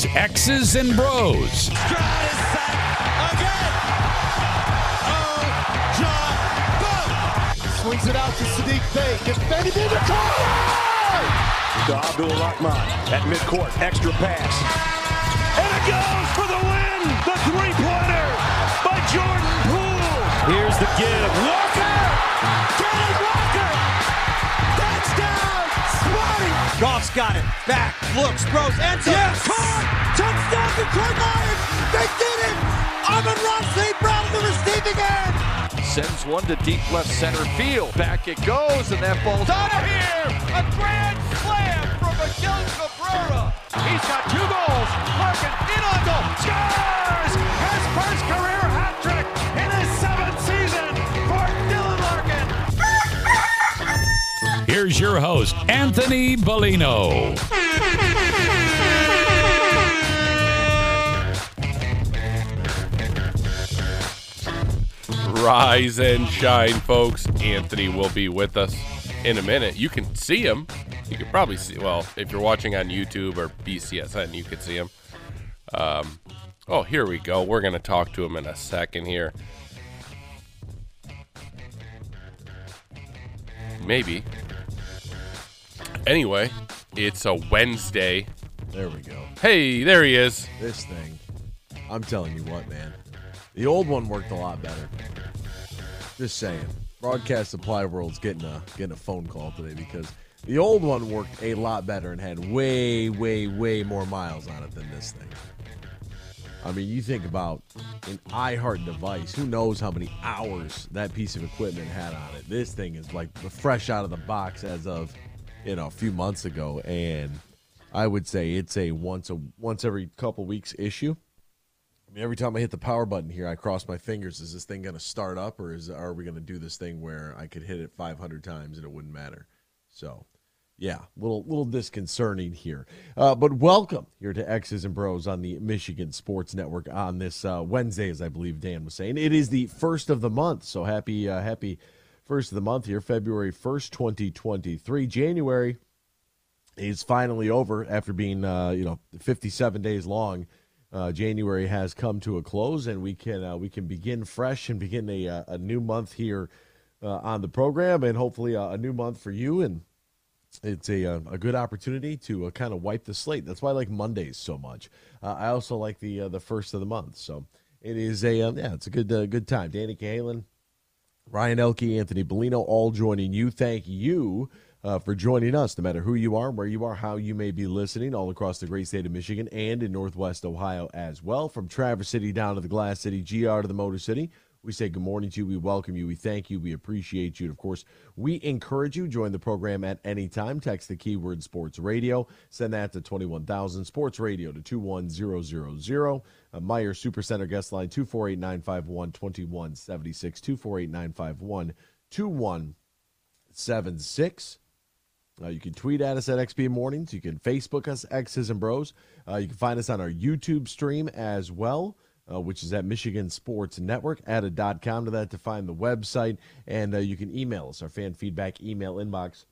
It's X's and Bros. Stroud is sacked again. Oh, John Boom. Swings it out to Sadiq Bey. Defended in the corner. to Abdul Rahman at midcourt. Extra pass. And it goes for the win. The three-pointer by Jordan Poole. Here's the give. Walker. Kenny Walker. Touchdown. Smarty. Goff's got it. Back. Looks. Throws. Ends up. Yes. Caught. Touchdown Detroit Lions. They did it. Amon-Ra St. Brown in the receiving end. Sends one to deep left center field. Back it goes, and that ball's out of here. A grand slam from Miguel Cabrera. He's got two goals. Larkin in on goal. Scores! Your host, Anthony Bellino. Rise and shine, folks. Anthony will be with us in a minute. You can see him. You can probably see, well, if you're watching on YouTube or BCSN, you can see him. Um, oh, here we go. We're going to talk to him in a second here. Maybe. Anyway, it's a Wednesday. There we go. Hey, there he is. This thing, I'm telling you what, man. The old one worked a lot better. Just saying. Broadcast Supply World's getting a getting a phone call today because the old one worked a lot better and had way, way, way more miles on it than this thing. I mean, you think about an iHeart device. Who knows how many hours that piece of equipment had on it? This thing is like fresh out of the box as of you know a few months ago, and I would say it's a once a once every couple weeks issue. I mean, every time I hit the power button here, I cross my fingers. Is this thing going to start up, or is are we going to do this thing where I could hit it 500 times and it wouldn't matter? So, yeah, little little disconcerting here. Uh, but welcome here to X's and Bros on the Michigan Sports Network on this uh, Wednesday, as I believe Dan was saying. It is the first of the month, so happy uh, happy first of the month here, February 1st, 2023. January is finally over after being uh, you know 57 days long. Uh, January has come to a close, and we can uh, we can begin fresh and begin a uh, a new month here uh, on the program, and hopefully a, a new month for you. And it's a a good opportunity to uh, kind of wipe the slate. That's why I like Mondays so much. Uh, I also like the uh, the first of the month, so it is a um, yeah, it's a good uh, good time. Danny Cahalan, Ryan Elke, Anthony Bellino, all joining you. Thank you uh, for joining us, no matter who you are, where you are, how you may be listening, all across the great state of Michigan and in Northwest Ohio as well. From Traverse City down to the Glass City, GR to the Motor City. We say good morning to you. We welcome you. We thank you. We appreciate you. And of course, we encourage you. Join the program at any time. Text the keyword sports radio. Send that to 21,000 sports radio to 21000. Uh, Meijer Supercenter guest line 248 951 2176. 248 951 2176. Uh, you can tweet at us at XB Mornings. You can Facebook us, X's and Bros. Uh, you can find us on our YouTube stream as well, uh, which is at Michigan Sports Network. Add a dot com to that to find the website. And uh, you can email us, our fan feedback email inbox,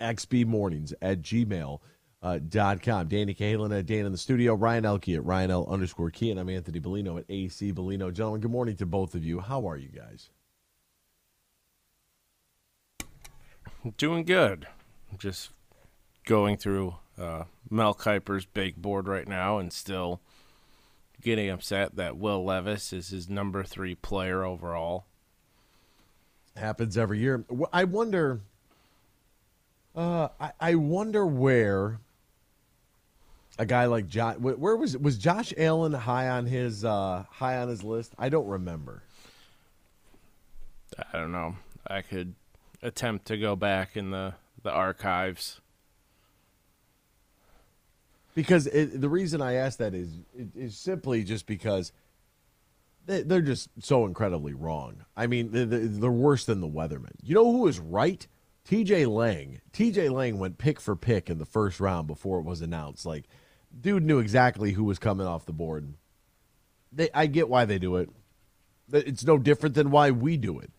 xbmornings at gmail. Uh, dot com. Danny Cahalan at Dan in the studio. Ryan Elke at Ryan L underscore Key. And I'm Anthony Bellino at AC Bellino. Gentlemen, good morning to both of you. How are you guys? Doing good. Just going through uh, Mel Kiper's big board right now and still getting upset that Will Levis is his number three player overall. happens every year. I wonder. Uh, I, I wonder where a guy like Josh. Where was was Josh Allen high on his uh, high on his list? I don't remember. I don't know. I could attempt to go back in the, the archives. Because it, the reason I ask that is is simply just because they, they're just so incredibly wrong. I mean, they're, they're worse than the Weathermen. You know who is right? T.J. Lang. T.J. Lang went pick for pick in the first round before it was announced. Like, dude knew exactly who was coming off the board. They, I get why they do it. It's no different than why we do it.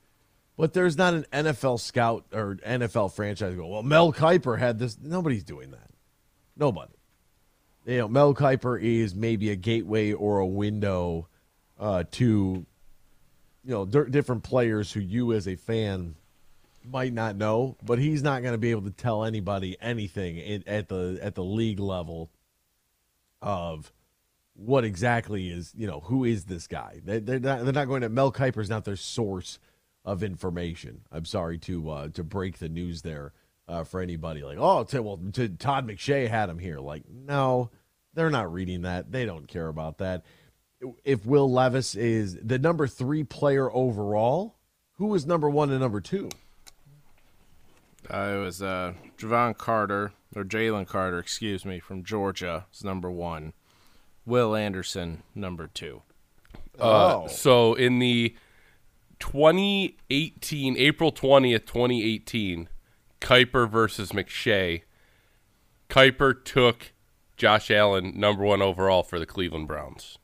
But there's not an NFL scout or NFL franchise go, well, Mel Kiper had this. Nobody's doing that. Nobody. you know, Mel Kiper is maybe a gateway or a window uh, to, you know, d- different players who you as a fan might not know, but he's not going to be able to tell anybody anything in, at the at the league level of what exactly is you know who is this guy. They, they're not they're not going to Mel Kiper's not their source of information. I'm sorry to uh, to break the news there uh, for anybody like oh to, well to Todd McShay had him here like no they're not reading that they don't care about that. If Will Levis is the number three player overall, who is number one and number two? Uh, it was uh, Javon Carter or Jalen Carter, excuse me, from Georgia is number one. Will Anderson number two. Uh, Oh. So in the 2018, April 20th, 2018, Kiper versus McShay, Kiper took Josh Allen number one overall for the Cleveland Browns.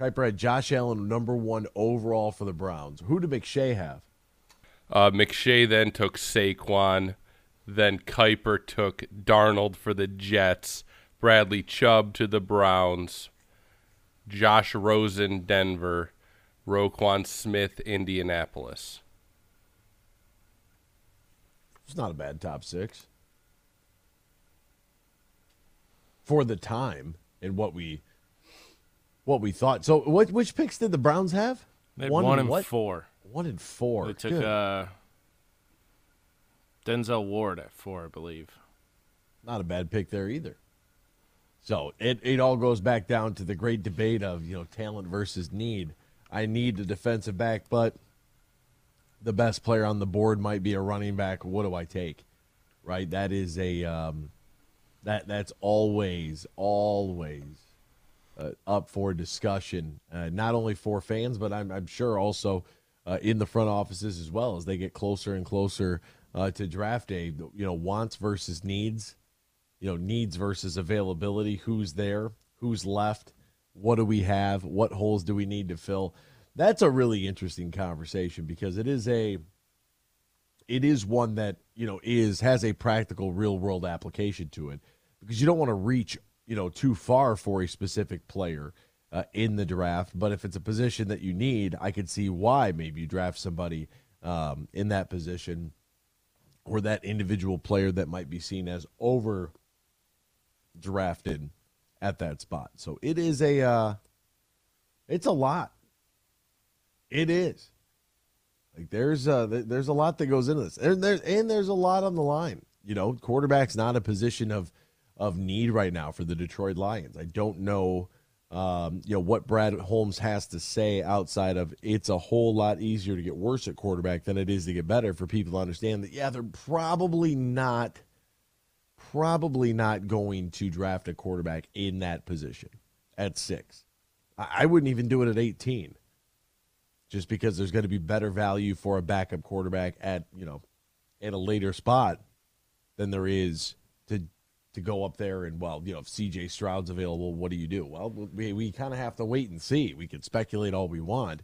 Kiper had Josh Allen number one overall for the Browns. Who did McShay have? Uh, McShay then took Saquon. Then Kiper took Darnold for the Jets. Bradley Chubb to the Browns. Josh Rosen, Denver. Roquan Smith, Indianapolis. It's not a bad top six for the time and what we what we thought. So, what which picks did the Browns have? They had one, and what? four. One and four. They took Good. uh, Denzel Ward at four, I believe. not a bad pick there either. So it, it all goes back down to the great debate of you know talent versus need. I need a defensive back, but the best player on the board might be a running back. What do I take? Right, that is a um, that that's always always uh, up for discussion. Uh, not only for fans, but I'm, I'm sure also uh, in the front offices as well as they get closer and closer uh, to draft day. You know, wants versus needs you know needs versus availability who's there who's left what do we have what holes do we need to fill that's a really interesting conversation because it is a it is one that you know is has a practical real world application to it because you don't want to reach you know too far for a specific player uh, in the draft but if it's a position that you need i could see why maybe you draft somebody um, in that position or that individual player that might be seen as over drafted at that spot. So it is a uh it's a lot. It is. Like there's uh th- there's a lot that goes into this. And there's and there's a lot on the line. You know, quarterback's not a position of of need right now for the Detroit Lions. I don't know um, you know what Brad Holmes has to say outside of it's a whole lot easier to get worse at quarterback than it is to get better for people to understand that yeah, they're probably not probably not going to draft a quarterback in that position at six. I, I wouldn't even do it at 18 just because there's going to be better value for a backup quarterback at, you know, at a later spot than there is to to go up there and well, you know, if CJ Stroud's available, what do you do? Well, we we kind of have to wait and see. We can speculate all we want.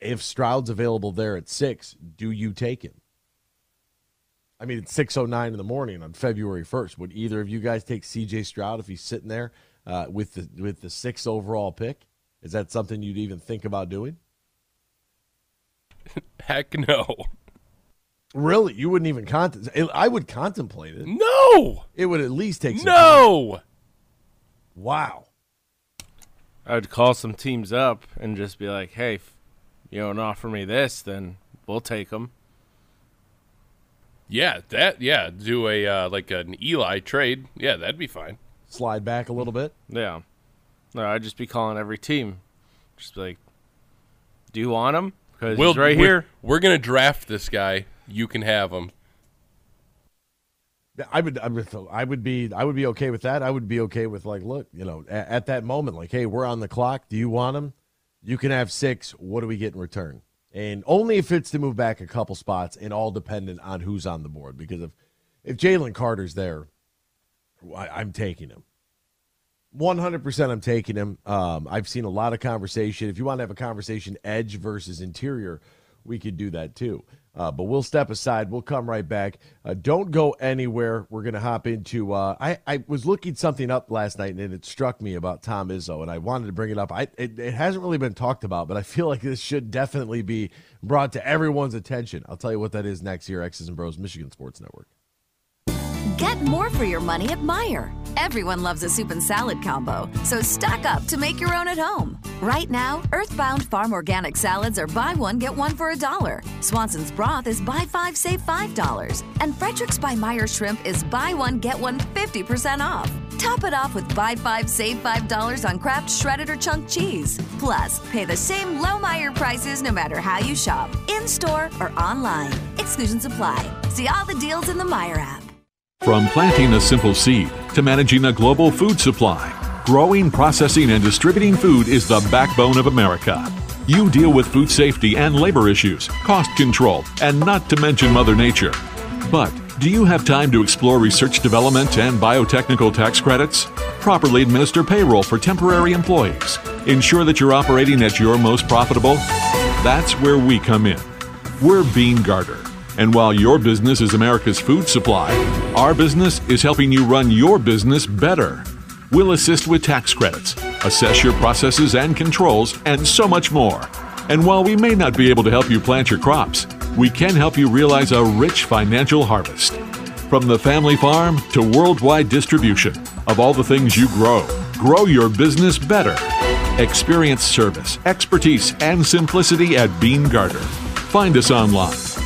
If Stroud's available there at 6, do you take him? I mean, it's 6:09 in the morning on February 1st. Would either of you guys take CJ Stroud if he's sitting there uh, with the with the sixth overall pick? Is that something you'd even think about doing? Heck no. Really, you wouldn't even contemplate. I would contemplate it. No. It would at least take some time. No. Wow. I would call some teams up and just be like, "Hey, if you don't offer me this, then we'll take them." Yeah, that yeah, do a uh, like an Eli trade. Yeah, that'd be fine. Slide back a little bit. Yeah. No, I'd just be calling every team, just be like, "Do you want him? Because We'll he's right we're- here." We're gonna draft this guy. You can have them. I would, I would, I would be, I would be okay with that. I would be okay with like, look, you know, at, at that moment, like, hey, we're on the clock. Do you want them? You can have six. What do we get in return? And only if it's to move back a couple spots, and all dependent on who's on the board. Because if if Jalen Carter's there, I, I'm taking him. 100% I'm taking him. Um, I've seen a lot of conversation. If you want to have a conversation, edge versus interior, we could do that too. Uh, but we'll step aside. We'll come right back. Uh, don't go anywhere. We're going to hop into. Uh, I, I was looking something up last night, and it struck me about Tom Izzo, and I wanted to bring it up. I it, it hasn't really been talked about, but I feel like this should definitely be brought to everyone's attention. I'll tell you what that is next year. X's and Bros, Michigan Sports Network. Get more for your money at Meijer. Everyone loves a soup and salad combo, so stock up to make your own at home. Right now, Earthbound Farm Organic Salads are buy one, get one for a dollar. Swanson's Broth is buy five, save five dollars. And Frederick's by Meijer Shrimp is buy one, get one 50% off. Top it off with buy five, save five dollars on Kraft shredded or chunk cheese. Plus, pay the same low Meijer prices no matter how you shop, in store or online. Exclusions apply. See all the deals in the Meijer app. From planting a simple seed to managing a global food supply, growing, processing, and distributing food is the backbone of America. You deal with food safety and labor issues, cost control, and not to mention Mother Nature. But do you have time to explore research development and biotechnical tax credits? Properly administer payroll for temporary employees. Ensure that you're operating at your most profitable? That's where we come in. We're Bean Garter. And while your business is America's food supply, our business is helping you run your business better. We'll assist with tax credits, assess your processes and controls, and so much more. And while we may not be able to help you plant your crops, we can help you realize a rich financial harvest. From the family farm to worldwide distribution of all the things you grow, grow your business better. Experience service, expertise, and simplicity at Bean Garter. Find us online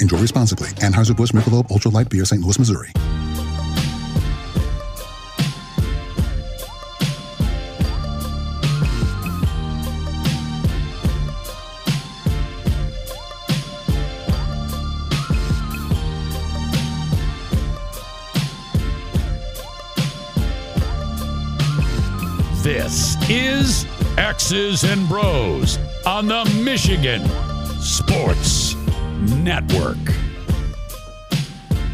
Enjoy responsibly. Anheuser-Busch Michelob Ultra Light Beer, St. Louis, Missouri. This is X's and Bros on the Michigan Sports Network.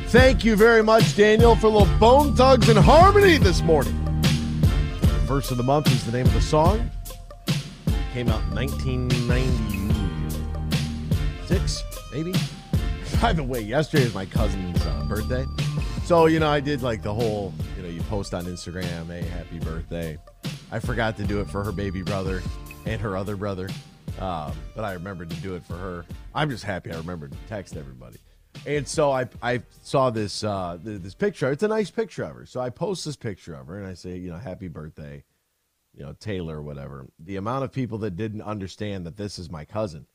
Thank you very much, Daniel, for a little Bone Thugs-n-Harmony this morning. First of the Month is the name of the song. Came out in 1996, maybe. By the way, yesterday is my cousin's uh, birthday. So, you know, I did like the whole, you know, you post on Instagram, hey, happy birthday. I forgot to do it for her baby brother and her other brother. Um, but I remembered to do it for her. I'm just happy I remembered to text everybody. And so I I saw this uh, this picture. It's a nice picture of her. So I post this picture of her and I say, you know, happy birthday, you know, Taylor or whatever. The amount of people that didn't understand that this is my cousin,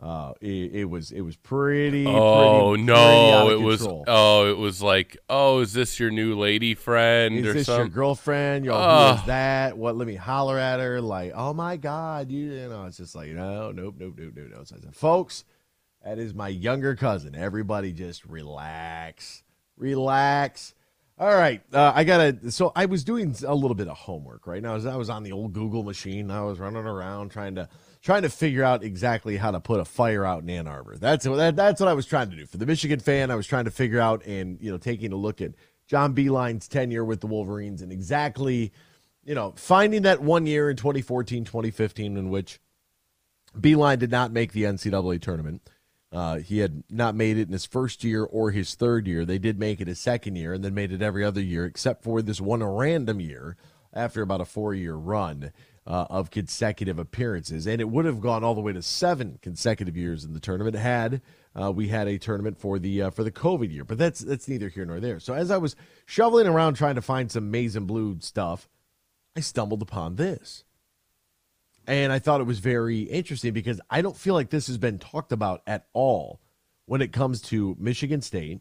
uh, it, it was it was pretty. Oh pretty, no! pretty it was oh, it was like oh, is this your new lady friend Is or this your girlfriend? Yo, who Ugh. is that? What? Let me holler at her. Like, oh my god, you, you know, it's just like, no, nope, nope, nope, nope, no. So I said, folks, that is my younger cousin. Everybody, just relax, relax. All right, uh, I gotta. So I was doing a little bit of homework right now. I was, I was on the old Google machine. I was running around trying to trying to figure out exactly how to put a fire out in Ann Arbor. That's that, that's what I was trying to do for the Michigan fan. I was trying to figure out and you know taking a look at John Beilein's tenure with the Wolverines and exactly you know finding that one year in 2014 2015 in which Beilein did not make the NCAA tournament. Uh, he had not made it in his first year or his third year. They did make it his second year and then made it every other year, except for this one random year after about a four year run uh, of consecutive appearances. And it would have gone all the way to seven consecutive years in the tournament had uh, we had a tournament for the uh, for the COVID year. But that's that's neither here nor there. So as I was shoveling around trying to find some maize and blue stuff, I stumbled upon this. And I thought it was very interesting because I don't feel like this has been talked about at all when it comes to Michigan State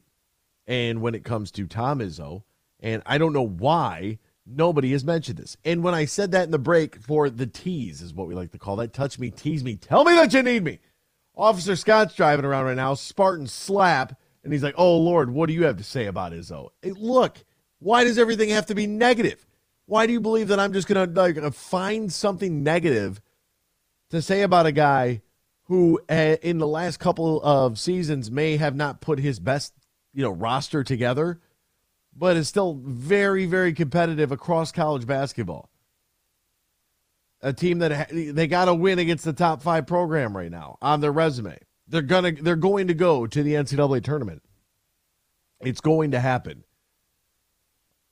and when it comes to Tom Izzo. And I don't know why nobody has mentioned this. And when I said that in the break for the tease, is what we like to call that touch me, tease me, tell me that you need me. Officer Scott's driving around right now, Spartan slap, and he's like, "Oh Lord, what do you have to say about Izzo?" Hey, look, why does everything have to be negative? Why do you believe that I'm just gonna like find something negative to say about a guy who, uh, in the last couple of seasons, may have not put his best, you know, roster together, but is still very, very competitive across college basketball? a team that they got to win against the top five program right now on their resume. They're gonna they're going to go to the NCAA tournament. It's going to happen.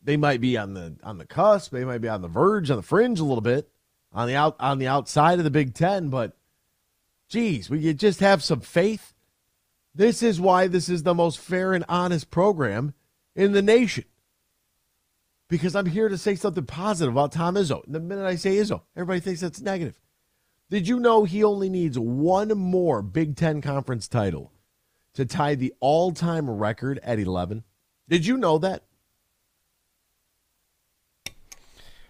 They might be on the on the cusp. They might be on the verge, on the fringe a little bit, on the out on the outside of the Big Ten. But, geez, we just have some faith. This is why this is the most fair and honest program in the nation because I'm here to say something positive about Tom Izzo. And the minute I say Izzo, everybody thinks that's negative. Did you know he only needs one more Big Ten conference title to tie the all time record at 11? Did you know that?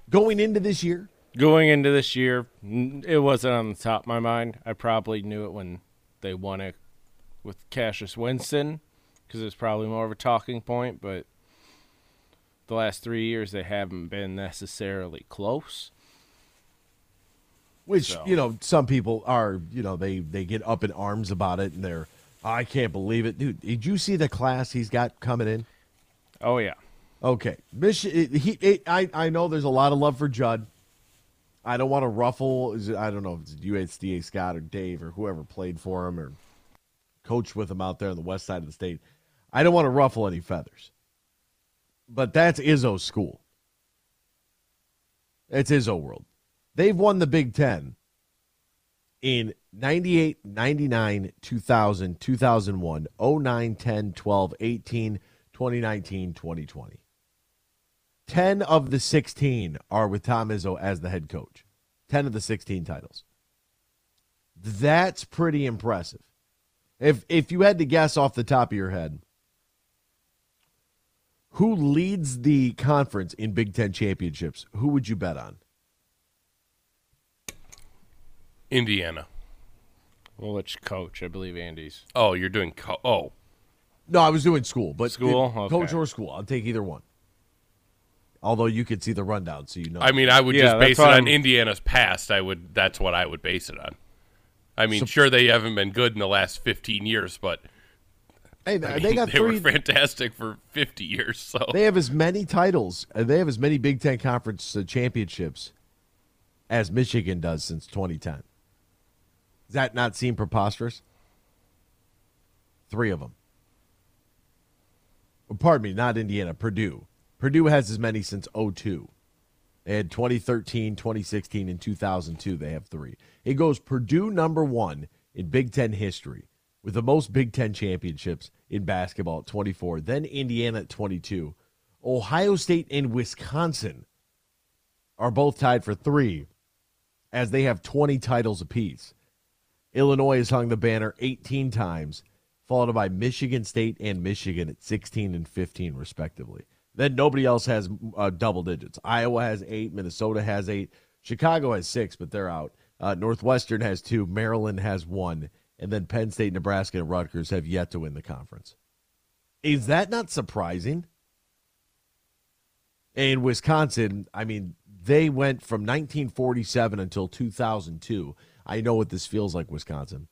Going into this year? Going into this year, it wasn't on the top of my mind. I probably knew it when they won it with Cassius Winston because it's probably more of a talking point, but the last three years they haven't been necessarily close. Which so. you know, some people are you know they they get up in arms about it and they're oh, I can't believe it, dude. Did you see the class he's got coming in? Oh yeah. Okay, he, it, I I know there's a lot of love for Jud. I don't want to ruffle. I don't know if it's USDA Scott or Dave or whoever played for him or coached with him out there on the west side of the state. I don't want to ruffle any feathers but that's Izzo's school. It's Izzo world. They've won the Big Ten in 98, 99, 2000, 2001, 09, 10, 12, 18, 2019, 2020. 10 of the 16 are with Tom Izzo as the head coach. 10 of the 16 titles. That's pretty impressive. If if you had to guess off the top of your head, who leads the conference in Big Ten championships? Who would you bet on? Indiana. Well, which coach? I believe Andy's. Oh, you're doing co- oh. No, I was doing school, but school, okay. coach or school. I'll take either one. Although you could see the rundown, so you know. I mean, I would yeah, just base it on I'm... Indiana's past. I would. That's what I would base it on. I mean, so, sure they haven't been good in the last 15 years, but Hey, I mean, they got they three. were fantastic for 50 years. So they have as many titles. Uh, they have as many Big Ten conference uh, championships as Michigan does since 2010. Does that not seem preposterous? Three of them. Well, pardon me, not Indiana. Purdue. Purdue has as many since 02. They had 2013, 2016, and 2002. They have three. It goes Purdue number one in Big Ten history with the most Big Ten championships in basketball at 24, then Indiana at 22. Ohio State and Wisconsin are both tied for three as they have 20 titles apiece. Illinois has hung the banner 18 times, followed by Michigan State and Michigan at 16 and 15, respectively. Then nobody else has uh, double digits. Iowa has eight, Minnesota has eight, Chicago has six, but they're out. Uh, Northwestern has two, Maryland has one, and then Penn State, Nebraska, and Rutgers have yet to win the conference. Is that not surprising? In Wisconsin, I mean, they went from 1947 until 2002. I know what this feels like, Wisconsin.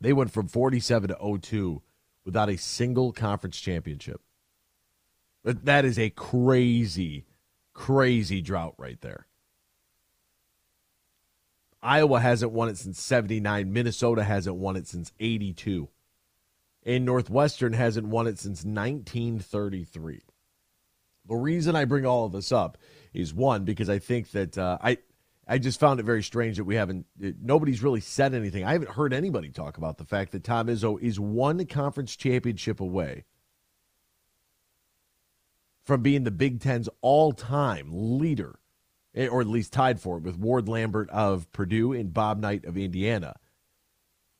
They went from 47 to 02 without a single conference championship. That is a crazy, crazy drought right there. Iowa hasn't won it since 79. Minnesota hasn't won it since 82. And Northwestern hasn't won it since 1933. The reason I bring all of this up is one, because I think that uh, I. I just found it very strange that we haven't. It, nobody's really said anything. I haven't heard anybody talk about the fact that Tom Izzo is one conference championship away from being the Big Ten's all-time leader Eh, or at least tied for it with Ward Lambert of Purdue and Bob Knight of Indiana.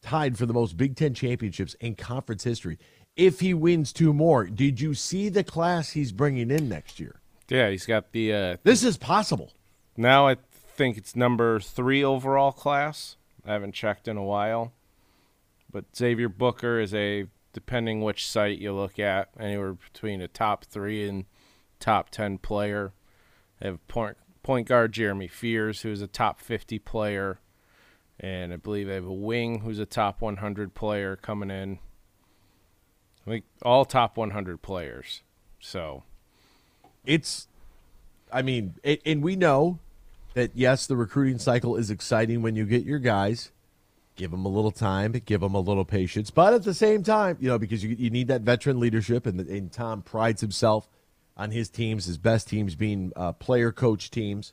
Tied for the most Big Ten championships in conference history. If he wins two more, did you see the class he's bringing in next year? Yeah, he's got the. Uh, this is possible. Now I think it's number three overall class. I haven't checked in a while. but Xavier Booker is a depending which site you look at, anywhere between a top three and top ten player. They have point point guard Jeremy Fears, who's a top fifty player, and I believe they have a wing who's a top one hundred player coming in. I think all top one hundred players. So it's, I mean, it, and we know that yes, the recruiting cycle is exciting when you get your guys. Give them a little time, give them a little patience, but at the same time, you know, because you, you need that veteran leadership, and, and Tom prides himself on his teams, his best teams being uh, player coach teams,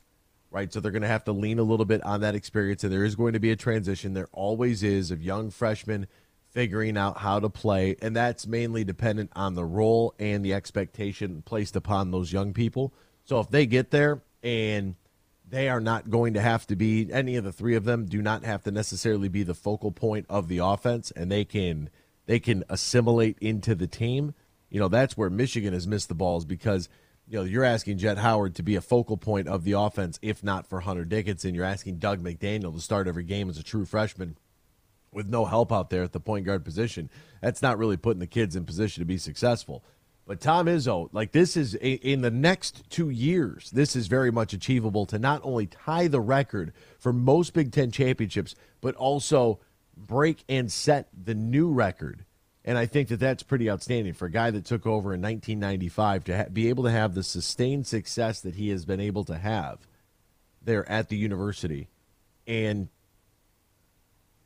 right? So they're going to have to lean a little bit on that experience, and there is going to be a transition. There always is of young freshmen figuring out how to play, and that's mainly dependent on the role and the expectation placed upon those young people. So if they get there and they are not going to have to be any of the three of them do not have to necessarily be the focal point of the offense and they can they can assimilate into the team you know that's where michigan has missed the balls because you know you're asking Jett howard to be a focal point of the offense if not for hunter dickinson you're asking Dug mcdaniel to start every game as a true freshman with no help out there at the point guard position that's not really putting the kids in position to be successful but Tom Izzo, like this is in the next two years, this is very much achievable to not only tie the record for most Big Ten championships, but also break and set the new record. And I think that that's pretty outstanding for a guy that took over in 1995 to ha- be able to have the sustained success that he has been able to have there at the university and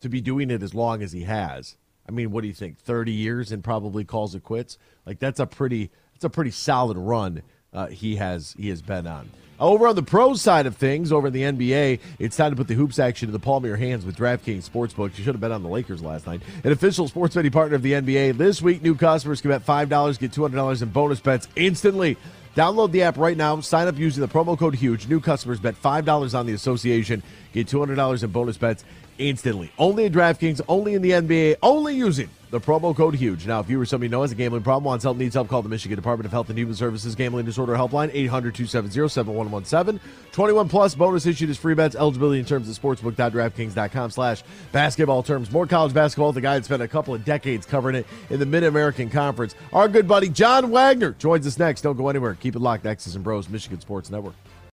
to be doing it as long as he has I mean, what do you think? Thirty years and probably calls it quits. Like that's a pretty that's a pretty solid run uh, he has he has been on. Over on the pro side of things, over in the NBA, it's time to put the hoops action in the palm of your hands with DraftKings Sportsbook. You should have bet on the Lakers last night. An official sports betting partner of the NBA. This week, new customers can bet $5, get $200 in bonus bets instantly. Download the app right now. Sign up using the promo code HUGE. New customers bet $5 on the association, get $200 in bonus bets instantly. Only in DraftKings, only in the NBA, only using the promo code HUGE. Now, if you or somebody you know has a gambling problem, wants help, needs help, call the Michigan Department of Health and Human Services Gambling Disorder Helpline, 800-270-7117. 21 plus bonus issued as free bets. Eligibility in terms of sportsbook.draftkings.com slash basketball terms. More college basketball. The guy that spent a couple of decades covering it in the Mid-American Conference. Our good buddy John Wagner joins us next. Don't go anywhere. Keep it locked. X's and Bros, Michigan Sports Network.